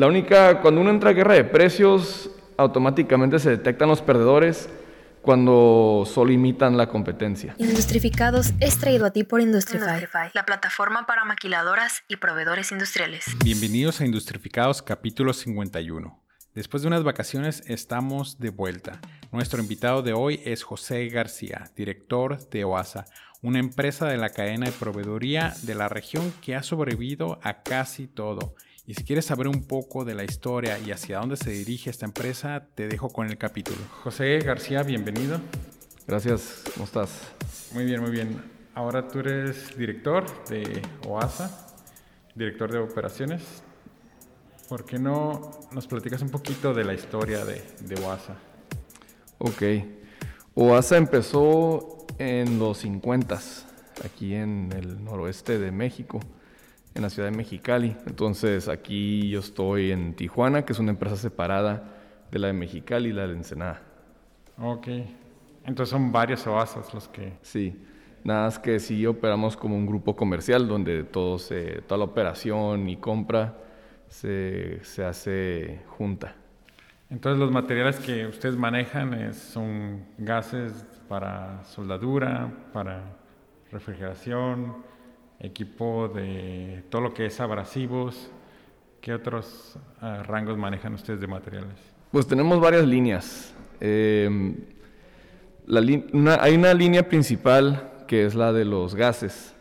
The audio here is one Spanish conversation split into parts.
La única, cuando uno entra a guerra de precios, automáticamente se detectan los perdedores cuando solo imitan la competencia. Industrificados es traído a ti por Industrify, Industrify, la plataforma para maquiladoras y proveedores industriales. Bienvenidos a Industrificados capítulo 51. Después de unas vacaciones estamos de vuelta. Nuestro invitado de hoy es José García, director de OASA, una empresa de la cadena de proveeduría de la región que ha sobrevivido a casi todo. Y si quieres saber un poco de la historia y hacia dónde se dirige esta empresa, te dejo con el capítulo. José García, bienvenido. Gracias, ¿cómo estás? Muy bien, muy bien. Ahora tú eres director de OASA, director de operaciones. ¿Por qué no nos platicas un poquito de la historia de, de OASA? Ok. OASA empezó en los 50 aquí en el noroeste de México, en la ciudad de Mexicali. Entonces aquí yo estoy en Tijuana, que es una empresa separada de la de Mexicali y la de Ensenada. Ok. Entonces son varios OASAs los que... Sí. Nada más que sí operamos como un grupo comercial donde todo se, toda la operación y compra se, se hace junta. Entonces los materiales que ustedes manejan es- son gases para soldadura, para refrigeración, equipo de todo lo que es abrasivos. ¿Qué otros ah, rangos manejan ustedes de materiales? Pues tenemos varias líneas. Eh, la una- hay una línea principal que es la de los gases.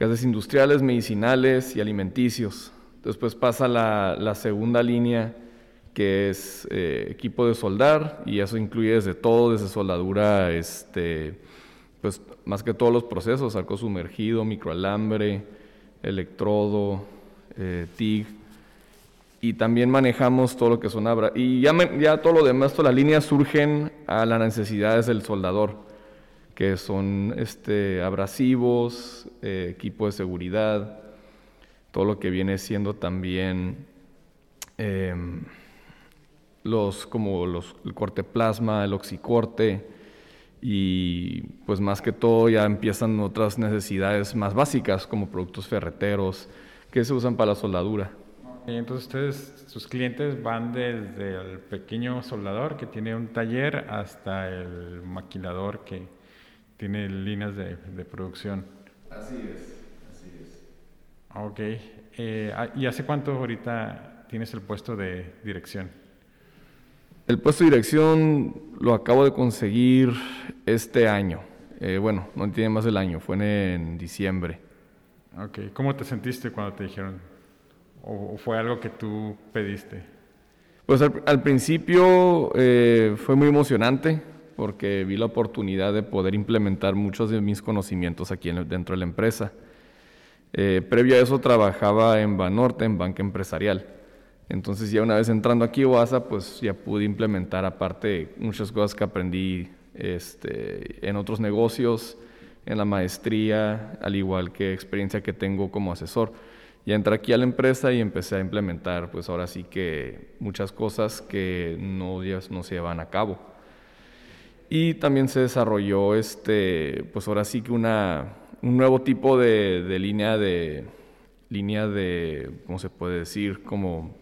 Gases industriales, medicinales y alimenticios. Después pasa la, la segunda línea que es eh, equipo de soldar y eso incluye desde todo, desde soldadura, este, pues más que todos los procesos, arco sumergido, microalambre, electrodo, eh, TIG y también manejamos todo lo que son abra y ya, ya todo lo demás, todas las líneas surgen a las necesidades del soldador, que son este, abrasivos, eh, equipo de seguridad, todo lo que viene siendo también em, los como los el corte plasma, el oxicorte y pues más que todo ya empiezan otras necesidades más básicas como productos ferreteros que se usan para la soldadura. Y entonces ustedes, sus clientes van desde el pequeño soldador que tiene un taller hasta el maquilador que tiene líneas de, de producción. Así es, así es. Ok. Eh, ah, ¿Y hace cuánto ahorita tienes el puesto de dirección? El puesto de dirección lo acabo de conseguir este año. Eh, bueno, no tiene más del año, fue en, en diciembre. Ok. ¿Cómo te sentiste cuando te dijeron? ¿O, o fue algo que tú pediste? Pues al, al principio eh, fue muy emocionante porque vi la oportunidad de poder implementar muchos de mis conocimientos aquí en- dentro de la empresa. Eh, previo a eso trabajaba en Banorte, en banca empresarial. Entonces ya una vez entrando aquí a OASA, pues ya pude implementar aparte muchas cosas que aprendí este, en otros negocios, en la maestría, al igual que experiencia que tengo como asesor. Ya entré aquí a la empresa y empecé a implementar, pues ahora sí que muchas cosas que no, no se llevan a cabo. Y también se desarrolló, este, pues ahora sí que una, un nuevo tipo de, de línea de, línea de, ¿cómo se puede decir? Como,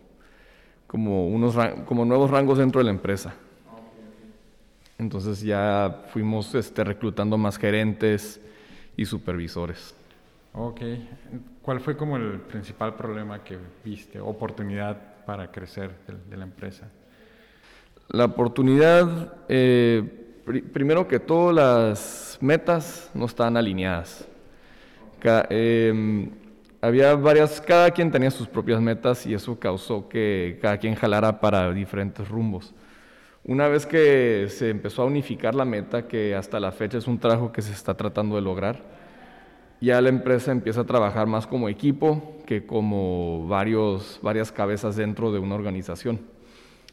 como, unos, como nuevos rangos dentro de la empresa. Entonces ya fuimos este, reclutando más gerentes y supervisores. Ok. ¿Cuál fue como el principal problema que viste, oportunidad para crecer de, de la empresa? La oportunidad, eh, pri- primero que todo, las metas no estaban alineadas. Ca- em, había varias, cada quien tenía sus propias metas y eso causó que cada quien jalara para diferentes rumbos. Una vez que se empezó a unificar la meta, que hasta la fecha es un trabajo que se está tratando de lograr, ya la empresa empieza a trabajar más como equipo que como varios, varias cabezas dentro de una organización.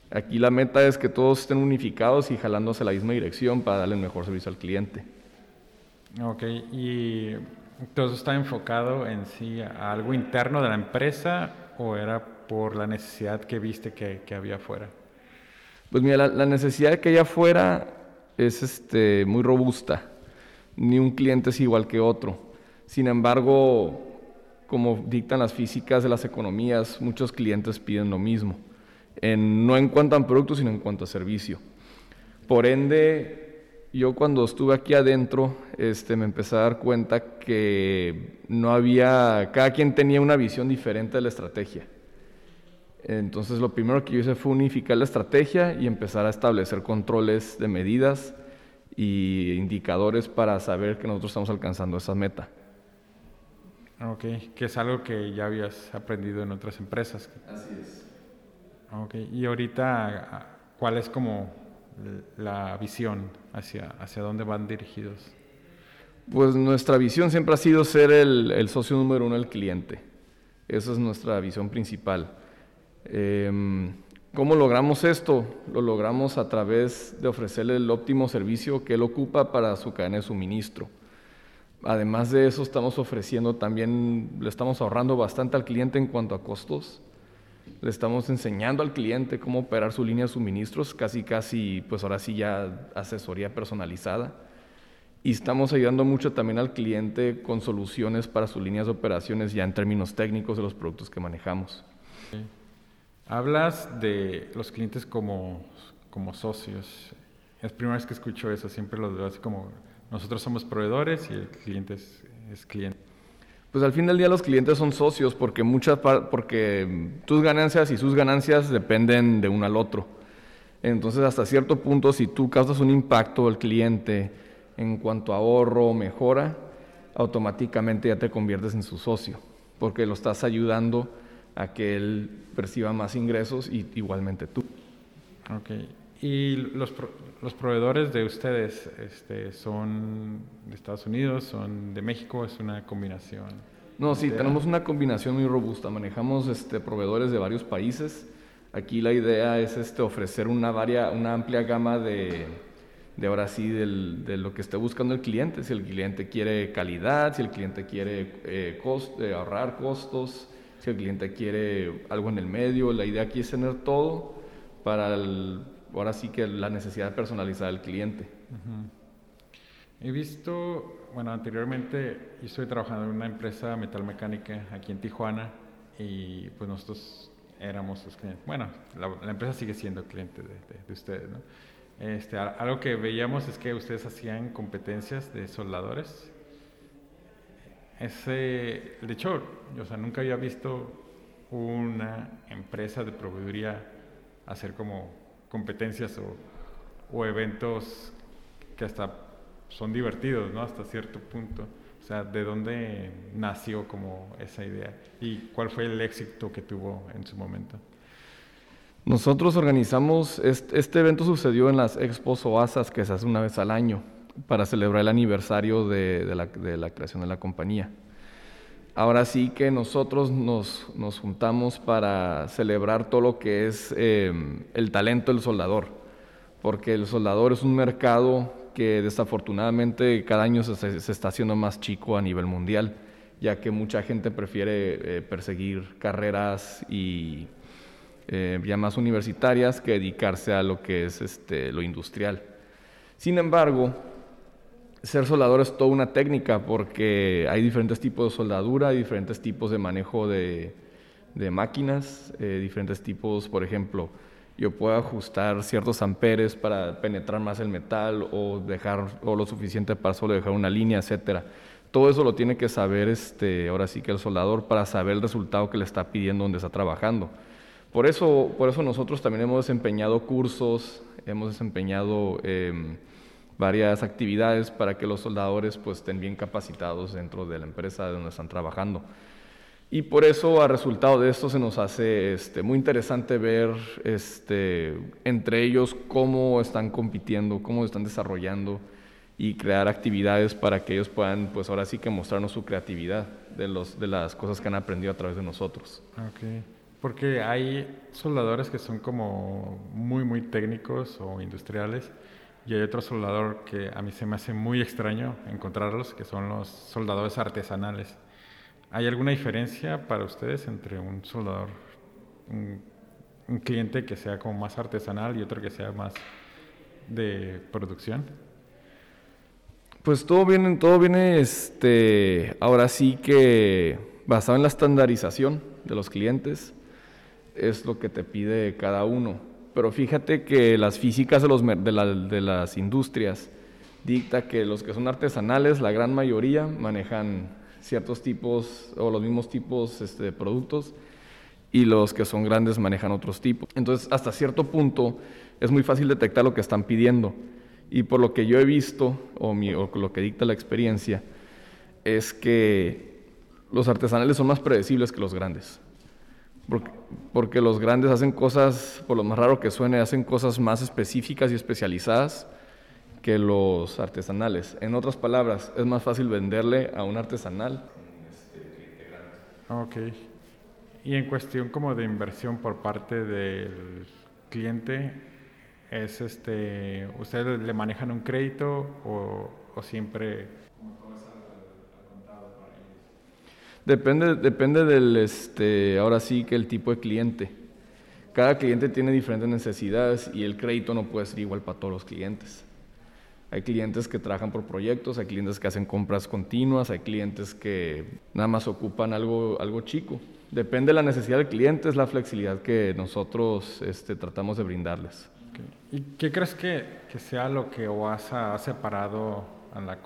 Aquí la meta es que todos estén unificados y jalándose la misma dirección para darle el mejor servicio al cliente. Ok. ¿Y todo eso está enfocado en sí a algo interno de la empresa o era por la necesidad que viste que, había afuera? Pues mira, la, necesidad que hay afuera es este, muy robusta. Ni un cliente es igual que otro. Sin embargo, como dictan las físicas de las economías, muchos clientes piden lo mismo, no en cuanto a producto, sino en cuanto a servicio. Por ende, yo cuando estuve aquí adentro, este, me empecé a dar cuenta que no había, cada quien tenía una visión diferente de la estrategia. Entonces lo primero que yo hice fue unificar la estrategia y empezar a establecer controles de medidas y indicadores para saber que nosotros estamos alcanzando esa meta. Ok, que es algo que ya habías aprendido en otras empresas. Así es. Ok, y ahorita, ¿cuál es como la visión hacia, hacia dónde van dirigidos? Pues nuestra visión siempre ha sido ser el, el socio número uno del cliente. Esa es nuestra visión principal. Eh, ¿Cómo logramos esto? Lo logramos a través de ofrecerle el óptimo servicio que él ocupa para su cadena de suministro. Además de eso, estamos ofreciendo también, le estamos ahorrando bastante al cliente en cuanto a costos. Le estamos enseñando al cliente cómo operar su línea de suministros, casi, casi, pues ahora sí ya asesoría personalizada. Y estamos ayudando mucho también al cliente con soluciones para sus líneas de operaciones ya en términos técnicos de los productos que manejamos. Hablas de los clientes como, como socios. Es la primera vez que escucho eso, siempre lo veo así como nosotros somos proveedores y el cliente es, cliente. Pues al fin del día los clientes son socios porque muchas porque tus ganancias y sus ganancias dependen de uno al otro. Entonces hasta cierto punto si tú causas un impacto al cliente en cuanto a ahorro o mejora, automáticamente ya te conviertes en su socio porque lo estás ayudando a que él perciba más ingresos y igualmente tú. ¿Y los, los proveedores de ustedes este, son de Estados Unidos, son de México, es una combinación? No, sí, tenemos una combinación muy robusta. Manejamos este, proveedores de varios países. Aquí la idea es este, ofrecer una, varia, una amplia gama de, de ahora sí, del, de lo que esté buscando el cliente. Si el cliente quiere calidad, si el cliente quiere eh, eh ahorrar costos, si el cliente quiere algo en el medio, la idea aquí es tener todo para ahora sí que la necesidad personalizada del cliente. He visto, bueno, anteriormente yo estoy trabajando en una empresa metalmecánica aquí en Tijuana y pues nosotros éramos los clientes. Bueno, la, empresa sigue siendo cliente de, de, ustedes, ¿no? Este, algo que veíamos es que ustedes hacían competencias de soldadores ese, de hecho, o sea, nunca había visto una empresa de proveeduría hacer como competencias o, eventos que hasta son divertidos, ¿no? Hasta cierto punto. O sea, ¿de dónde nació como esa idea? ¿Y cuál fue el éxito que tuvo en su momento? Nosotros organizamos, este, evento sucedió en las expos o asas que se hace una vez al año para celebrar el aniversario de, la, creación de la compañía. Ahora sí que nosotros nos, juntamos para celebrar todo lo que es eh, el talento del soldador, porque el soldador es un mercado que desafortunadamente cada año se, está haciendo más chico a nivel mundial, ya que mucha gente prefiere eh, perseguir carreras y eh, ya más universitarias que dedicarse a lo que es este, lo industrial. Sin embargo, ser soldador es toda una técnica porque hay diferentes tipos de soldadura, hay diferentes tipos de manejo de, máquinas, eh, diferentes tipos, por ejemplo, yo puedo ajustar ciertos amperes para penetrar más el metal o dejar o lo suficiente para solo dejar una línea, etcétera. Todo eso lo tiene que saber este, ahora sí que el soldador para saber el resultado que le está pidiendo donde está trabajando. Por eso, por eso nosotros también hemos desempeñado cursos, hemos desempeñado em, varias actividades para que los soldadores pues estén bien capacitados dentro de la empresa donde están trabajando. Y por eso, a resultado de esto, se nos hace este, muy interesante ver este, entre ellos cómo están compitiendo, cómo están desarrollando y crear actividades para que ellos puedan, pues ahora sí que mostrarnos su creatividad de, los, de las cosas que han aprendido a través de nosotros. Okay. Porque hay soldadores que son como muy, muy técnicos o industriales y hay otro soldador que a mí se me hace muy extraño encontrarlos, que son los soldadores artesanales. ¿Hay alguna diferencia para ustedes entre un soldador, un, cliente que sea como más artesanal y otro que sea más de producción? Pues todo viene, todo viene, este, ahora sí que basado en la estandarización de los clientes, es lo que te pide cada uno. Pero fíjate que las físicas de, las industrias dicta que los que son artesanales, la gran mayoría, manejan ciertos tipos o los mismos tipos este, de productos y los que son grandes manejan otros tipos. Entonces, hasta cierto punto es muy fácil detectar lo que están pidiendo. Y por lo que yo he visto, o, o lo que dicta la experiencia, es que los artesanales son más predecibles que los grandes. Porque, porque, los grandes hacen cosas, por lo más raro que suene, hacen cosas más específicas y especializadas que los artesanales. En otras palabras, es más fácil venderle a un artesanal. Ok. Y en cuestión como de inversión por parte del cliente, es este, ¿ustedes le manejan un crédito o, o siempre Depende, depende del, este, ahora sí que el tipo de cliente. Cada cliente tiene diferentes necesidades y el crédito no puede ser igual para todos los clientes. Hay clientes que trabajan por proyectos, hay clientes que hacen compras continuas, hay clientes que nada más ocupan algo, algo chico. Depende de la necesidad del cliente, es la flexibilidad que nosotros este, tratamos de brindarles. ¿Y qué crees que, sea lo que OASA ha separado a la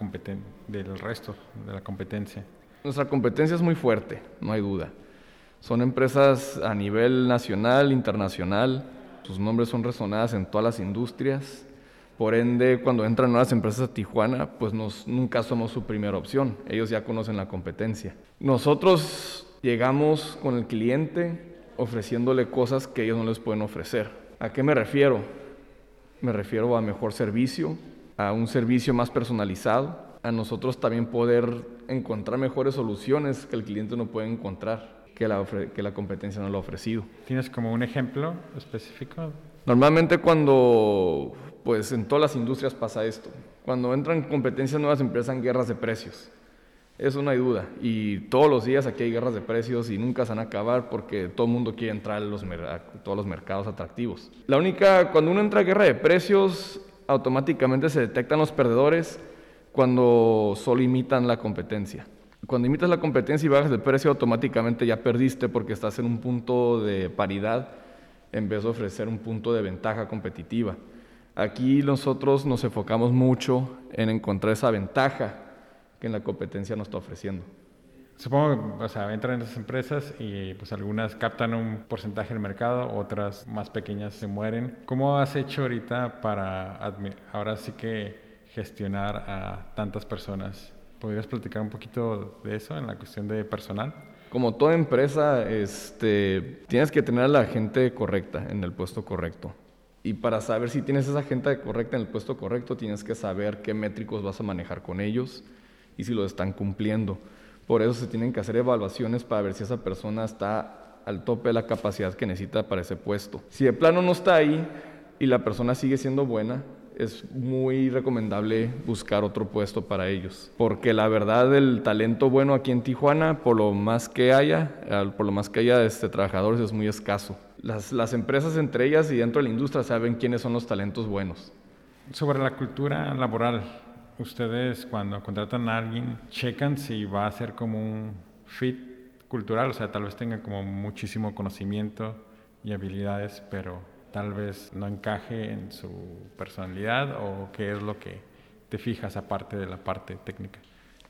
del resto de la competencia? Nuestra competencia es muy fuerte, no hay duda. Son empresas a nivel nacional, internacional, sus nombres son resonadas en todas las industrias. Por ende, cuando entran nuevas empresas a Tijuana, pues nunca somos su primera opción. Ellos ya conocen la competencia. Nosotros llegamos con el cliente ofreciéndole cosas que ellos no les pueden ofrecer. ¿A qué me refiero? Me refiero a mejor servicio, a un servicio más personalizado, a nosotros también poder encontrar mejores soluciones que el cliente no puede encontrar, que la, que la competencia no lo ha ofrecido. ¿Tienes como un ejemplo específico? Normalmente cuando, pues en todas las industrias pasa esto, cuando entran competencias nuevas empiezan guerras de precios. Eso no hay duda. Y todos los días aquí hay guerras de precios y nunca se van a acabar porque todo el mundo quiere entrar a, los, a todos los mercados atractivos. La única, cuando uno entra a guerra de precios, automáticamente se detectan los perdedores cuando solo imitan la competencia. Cuando imitas la competencia y bajas el precio, automáticamente ya perdiste porque estás en un punto de paridad en vez de ofrecer un punto de ventaja competitiva. Aquí nosotros nos enfocamos mucho en encontrar esa ventaja que en la competencia nos está ofreciendo. Supongo, o sea, entran en esas empresas y pues algunas captan un porcentaje del mercado, otras más pequeñas se mueren. ¿Cómo has hecho ahorita para ahora sí que gestionar a tantas personas. ¿Podrías platicar un poquito de eso en la cuestión de personal? Como toda empresa, este, tienes que tener a la gente correcta en el puesto correcto. Y para saber si tienes esa gente correcta en el puesto correcto, tienes que saber qué métricos vas a manejar con ellos y si lo están cumpliendo. Por eso se tienen que hacer evaluaciones para ver si esa persona está al tope de la capacidad que necesita para ese puesto. Si de plano no está ahí y la persona sigue siendo buena, es muy recomendable buscar otro puesto para ellos. Porque la verdad el talento bueno aquí en Tijuana, por lo más que haya, por lo más que haya este, trabajadores, es muy escaso. Las, las empresas entre ellas y dentro de la industria saben quiénes son los talentos buenos. Sobre la cultura laboral, ustedes cuando contratan a alguien, checan si va a ser como un fit cultural, o sea, tal vez tenga como muchísimo conocimiento y habilidades, pero tal vez no encaje en su personalidad o qué es lo que te fijas aparte de la parte técnica?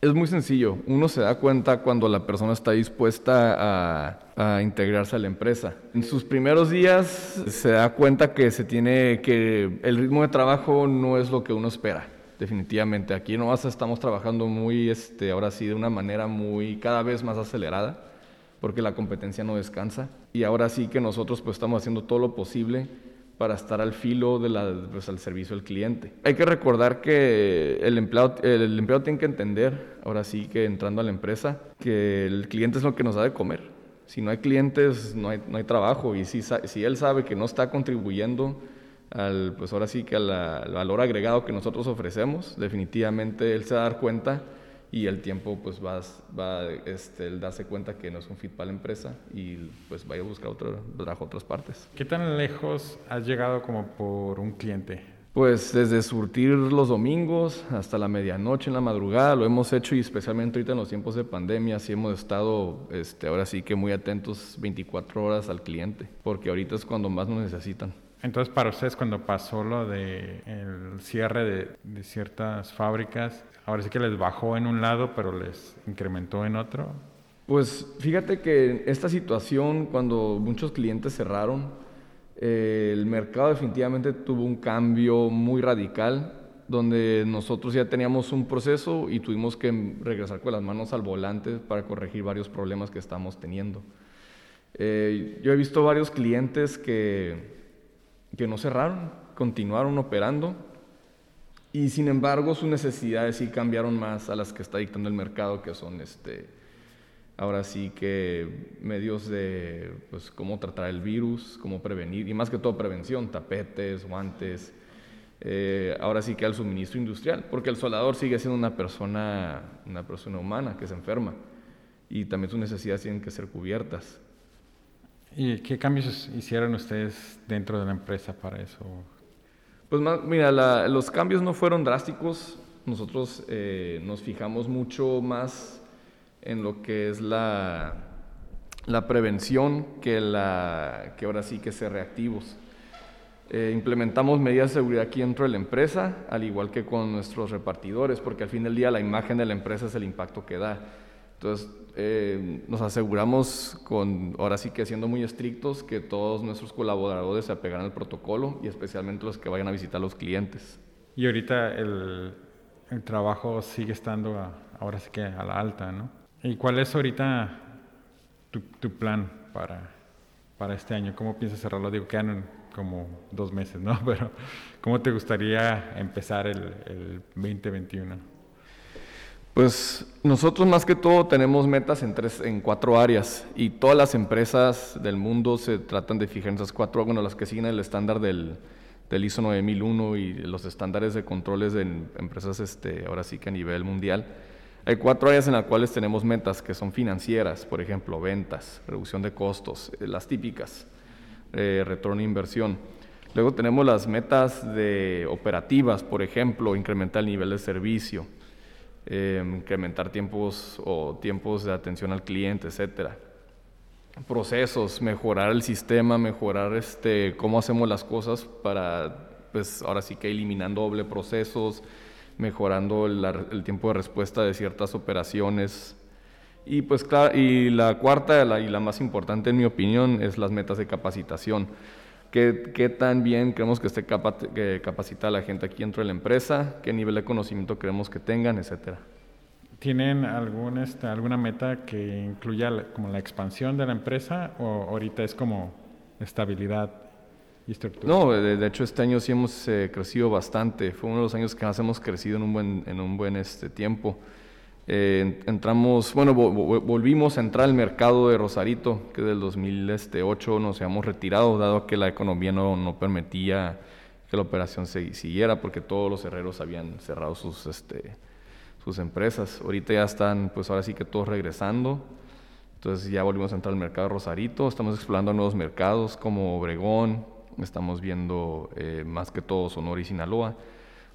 Es muy sencillo. Uno se da cuenta cuando la persona está dispuesta a, integrarse a la empresa. En sus primeros días se da cuenta que se tiene que el ritmo de trabajo no es lo que uno espera. Definitivamente. Aquí en OASA estamos trabajando muy, este, ahora sí, de una manera muy cada vez más acelerada porque la competencia no descansa. Y ahora sí que nosotros pues estamos haciendo todo lo posible para estar al filo del pues, servicio del cliente. Hay que recordar que el empleado, el empleado tiene que entender, ahora sí que entrando a la empresa, que el cliente es lo que nos da de comer. Si no hay clientes, no hay, no hay trabajo. Y si, si él sabe que no está contribuyendo al, pues ahora sí que al valor agregado que nosotros ofrecemos, definitivamente él se va a dar cuenta y el tiempo pues va, va este, el darse cuenta que no es un fit para la empresa y pues vaya a buscar otro trabajo otras partes. ¿Qué tan lejos has llegado como por un cliente? Pues desde surtir los domingos hasta la medianoche en la madrugada lo hemos hecho y especialmente ahorita en los tiempos de pandemia sí hemos estado este, ahora sí que muy atentos 24 horas al cliente porque ahorita es cuando más nos necesitan. Entonces para ustedes cuando pasó lo de el cierre de, de ciertas fábricas, ahora sí que les bajó en un lado pero les incrementó en otro. Pues fíjate que esta situación cuando muchos clientes cerraron eh, el mercado definitivamente tuvo un cambio muy radical, donde nosotros ya teníamos un proceso y tuvimos que regresar con las manos al volante para corregir varios problemas que estamos teniendo. Eh, yo he visto varios clientes que, que no cerraron, continuaron operando y sin embargo sus necesidades sí cambiaron más a las que está dictando el mercado, que son este, ahora sí que medios de pues, cómo tratar el virus, cómo prevenir, y más que todo prevención, tapetes, guantes, eh, ahora sí que al suministro industrial, porque el soldador sigue siendo una persona, una persona humana que se enferma y también sus necesidades tienen que ser cubiertas. ¿Y qué cambios hicieron ustedes dentro de la empresa para eso? Pues mira, los cambios no fueron drásticos. Nosotros eh, nos fijamos mucho más en lo que es la, la prevención que, la, que ahora sí que ser reactivos. Eh, implementamos medidas de seguridad aquí dentro de la empresa, al igual que con nuestros repartidores, porque al fin del día la imagen de la empresa es el impacto que da. Entonces, eh, nos aseguramos, con, ahora sí que siendo muy estrictos, que todos nuestros colaboradores se apegaran al protocolo y especialmente los que vayan a visitar a los clientes. Y ahorita el, el trabajo sigue estando ahora sí que a la alta, ¿no? ¿Y cuál es ahorita tu, tu plan para, para, este año? ¿Cómo piensas cerrarlo? Digo, quedan como dos meses, ¿no? Pero ¿cómo te gustaría empezar el, el 2021? Pues nosotros más que todo tenemos metas en, tres, en cuatro áreas y todas las empresas del mundo se tratan de fijar en esas cuatro, bueno, las que siguen el estándar del, del ISO 9001 y los estándares de controles de empresas, este, ahora sí que a nivel mundial hay cuatro áreas en las cuales tenemos metas que son financieras, por ejemplo, ventas, reducción de costos, eh, las típicas, eh, retorno de inversión. Luego tenemos las metas de operativas, por ejemplo, incrementar el nivel de servicio, em, incrementar tiempos o tiempos de atención al cliente, etcétera. Procesos, mejorar el sistema, mejorar este, cómo hacemos las cosas para, pues ahora sí que eliminando doble procesos, mejorando el, tiempo de respuesta de ciertas operaciones. Y pues y la cuarta y la más importante en mi opinión es las metas de capacitación. ¿Qué, qué tan bien creemos que esté capacitada la gente aquí dentro de la empresa? ¿Qué nivel de conocimiento queremos que tengan, etcétera? ¿Tienen algún, este, alguna meta que incluya como la expansión de la empresa o ahorita es como estabilidad no, de, hecho este año sí hemos eh, crecido bastante. Fue uno de los años que más hemos crecido en un buen, en un buen este, tiempo. Eh, entramos, bueno, volvimos a entrar al mercado de Rosarito, que del 2008 nos habíamos retirado, dado que la economía no, no permitía que la operación se siguiera, porque todos los herreros habían cerrado sus, este, sus empresas. Ahorita ya están, pues ahora sí que todos regresando. Entonces ya volvimos a entrar al mercado de Rosarito, estamos explorando nuevos mercados como Obregón, estamos viendo eh, más que todo Sonora y Sinaloa,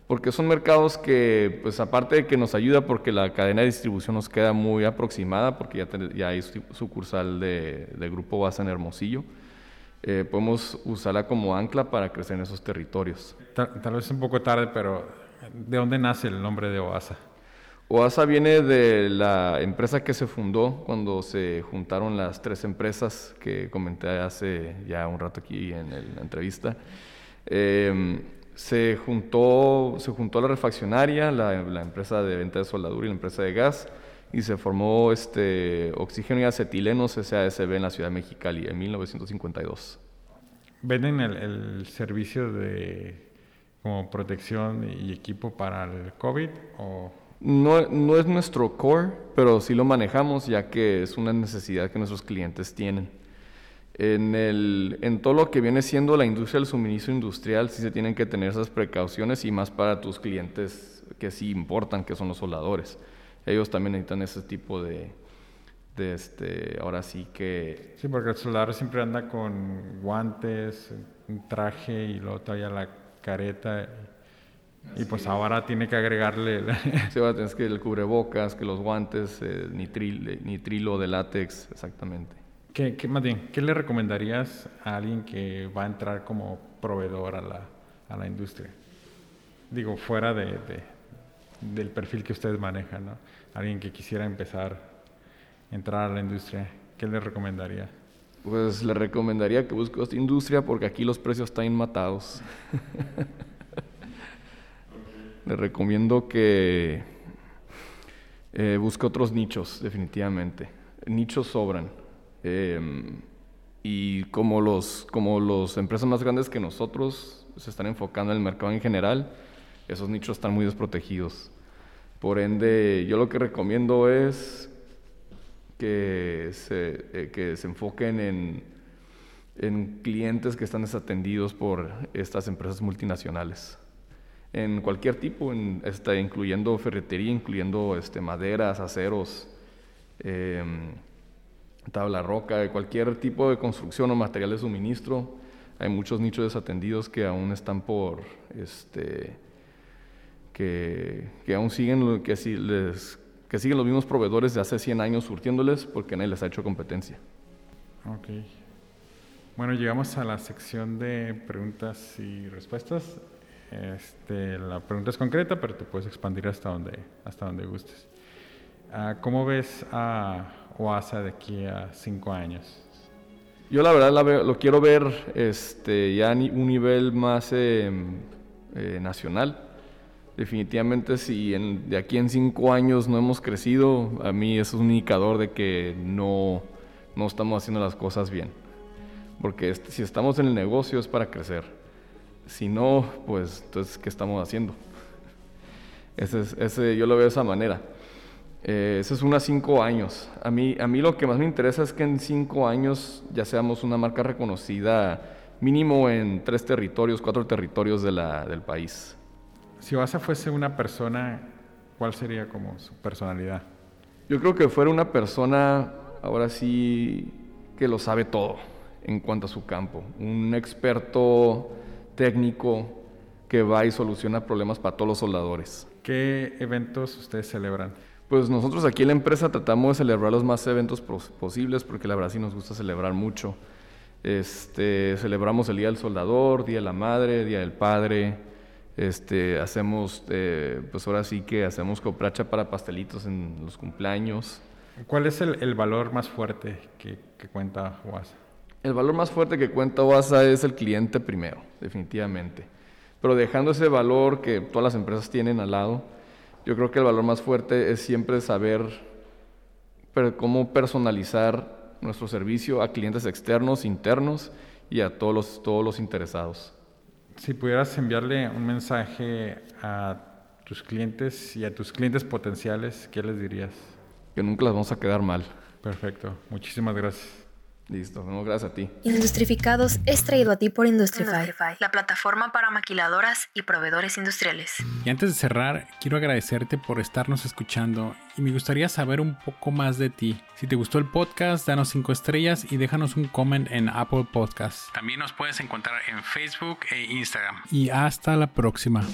porque son mercados que, pues aparte de que nos ayuda porque la cadena de distribución nos queda muy aproximada, porque ya, ya hay sucursal de, de Grupo Basa en Hermosillo, eh, podemos usarla como ancla para crecer en esos territorios. Tal, tal, vez un poco tarde, pero ¿de dónde nace el nombre de OASA? OASA viene de la empresa que se fundó cuando se juntaron las tres empresas que comenté hace ya un rato aquí en, la entrevista. Em, se, juntó, se juntó la refaccionaria, la, la, empresa de venta de soldadura y la empresa de gas, y se formó este, Oxígeno y Acetilenos SASB en la ciudad de Mexicali en 1952. ¿Venden el, el servicio de como protección y equipo para el COVID o no, no, es nuestro core, pero sí lo manejamos ya que es una necesidad que nuestros clientes tienen. En, el, en todo lo que viene siendo la industria del suministro industrial, sí se tienen que tener esas precauciones y más para tus clientes que sí importan, que son los soldadores. Ellos también necesitan ese tipo de, de este, ahora sí que... Sí, porque el soldador siempre anda con guantes, un traje y luego todavía la careta y pues ahora tiene que agregarle... sí, va a tener que el cubrebocas, que los guantes, el nitril, nitrilo de látex, exactamente. ¿Qué, qué, más bien, ¿qué le recomendarías a alguien que va a entrar como proveedor a la, a la industria? Digo, fuera de, de, del perfil que ustedes manejan, ¿no? Alguien que quisiera empezar, entrar a la industria, ¿qué le recomendaría? Pues le recomendaría que busque esta industria porque aquí los precios están matados. le recomiendo que eh, busque otros nichos, definitivamente. Nichos sobran. Em, y como los como las empresas más grandes que nosotros se están enfocando en el mercado en general, esos nichos están muy desprotegidos. Por ende, yo lo que recomiendo es que se, eh, que se enfoquen en, en clientes que están desatendidos por estas empresas multinacionales en cualquier tipo, en, este, incluyendo ferretería, incluyendo este, maderas, aceros, em, tabla roca, cualquier tipo de construcción o material de suministro. Hay muchos nichos desatendidos que aún están por, este, que, que aún siguen, que, si les, que siguen los mismos proveedores de hace 100 años surtiéndoles porque nadie les ha hecho competencia. Ok. Bueno, llegamos a la sección de preguntas y respuestas. Este, la pregunta es concreta, pero te puedes expandir hasta donde, hasta donde gustes. Uh, ¿Cómo ves a OASA de aquí a cinco años? Yo la verdad la veo, lo quiero ver este, ya a un nivel más eh, eh, nacional. Definitivamente si en, de aquí en cinco años no hemos crecido, a mí eso es un indicador de que no, no estamos haciendo las cosas bien. Porque este, si estamos en el negocio es para crecer si no, pues entonces, ¿qué estamos haciendo? Ese, ese yo lo veo de esa manera. Eh, eso es unos cinco años. A mí, a mí lo que más me interesa es que en cinco años ya seamos una marca reconocida mínimo en tres territorios, cuatro territorios de la, del país. Si Oasa fuese una persona, ¿cuál sería como su personalidad? Yo creo que fuera una persona, ahora sí, que lo sabe todo en cuanto a su campo. Un experto técnico que va y soluciona problemas para todos los soldadores. ¿Qué eventos ustedes celebran? Pues nosotros aquí en la empresa tratamos de celebrar los más eventos posibles porque la verdad sí nos gusta celebrar mucho. Este, celebramos el Día del Soldador, Día de la Madre, Día del Padre. Este, hacemos, eh, pues ahora sí que hacemos copracha para pastelitos en los cumpleaños. ¿Cuál es el, el valor más fuerte que, que cuenta UASA? El valor más fuerte que cuenta OASA es el cliente primero, definitivamente. Pero dejando ese valor que todas las empresas tienen al lado, yo creo que el valor más fuerte es siempre saber cómo personalizar nuestro servicio a clientes externos, internos y a todos los, todos los interesados. Si pudieras enviarle un mensaje a tus clientes y a tus clientes potenciales, ¿qué les dirías? Que nunca las vamos a quedar mal. Perfecto. Muchísimas gracias. Listo, no, gracias a ti. Industrificados es traído a ti por Industrify. Industrify, la plataforma para maquiladoras y proveedores industriales. Y antes de cerrar, quiero agradecerte por estarnos escuchando y me gustaría saber un poco más de ti. Si te gustó el podcast, danos 5 estrellas y déjanos un comment en Apple Podcasts. También nos puedes encontrar en Facebook e Instagram. Y hasta la próxima.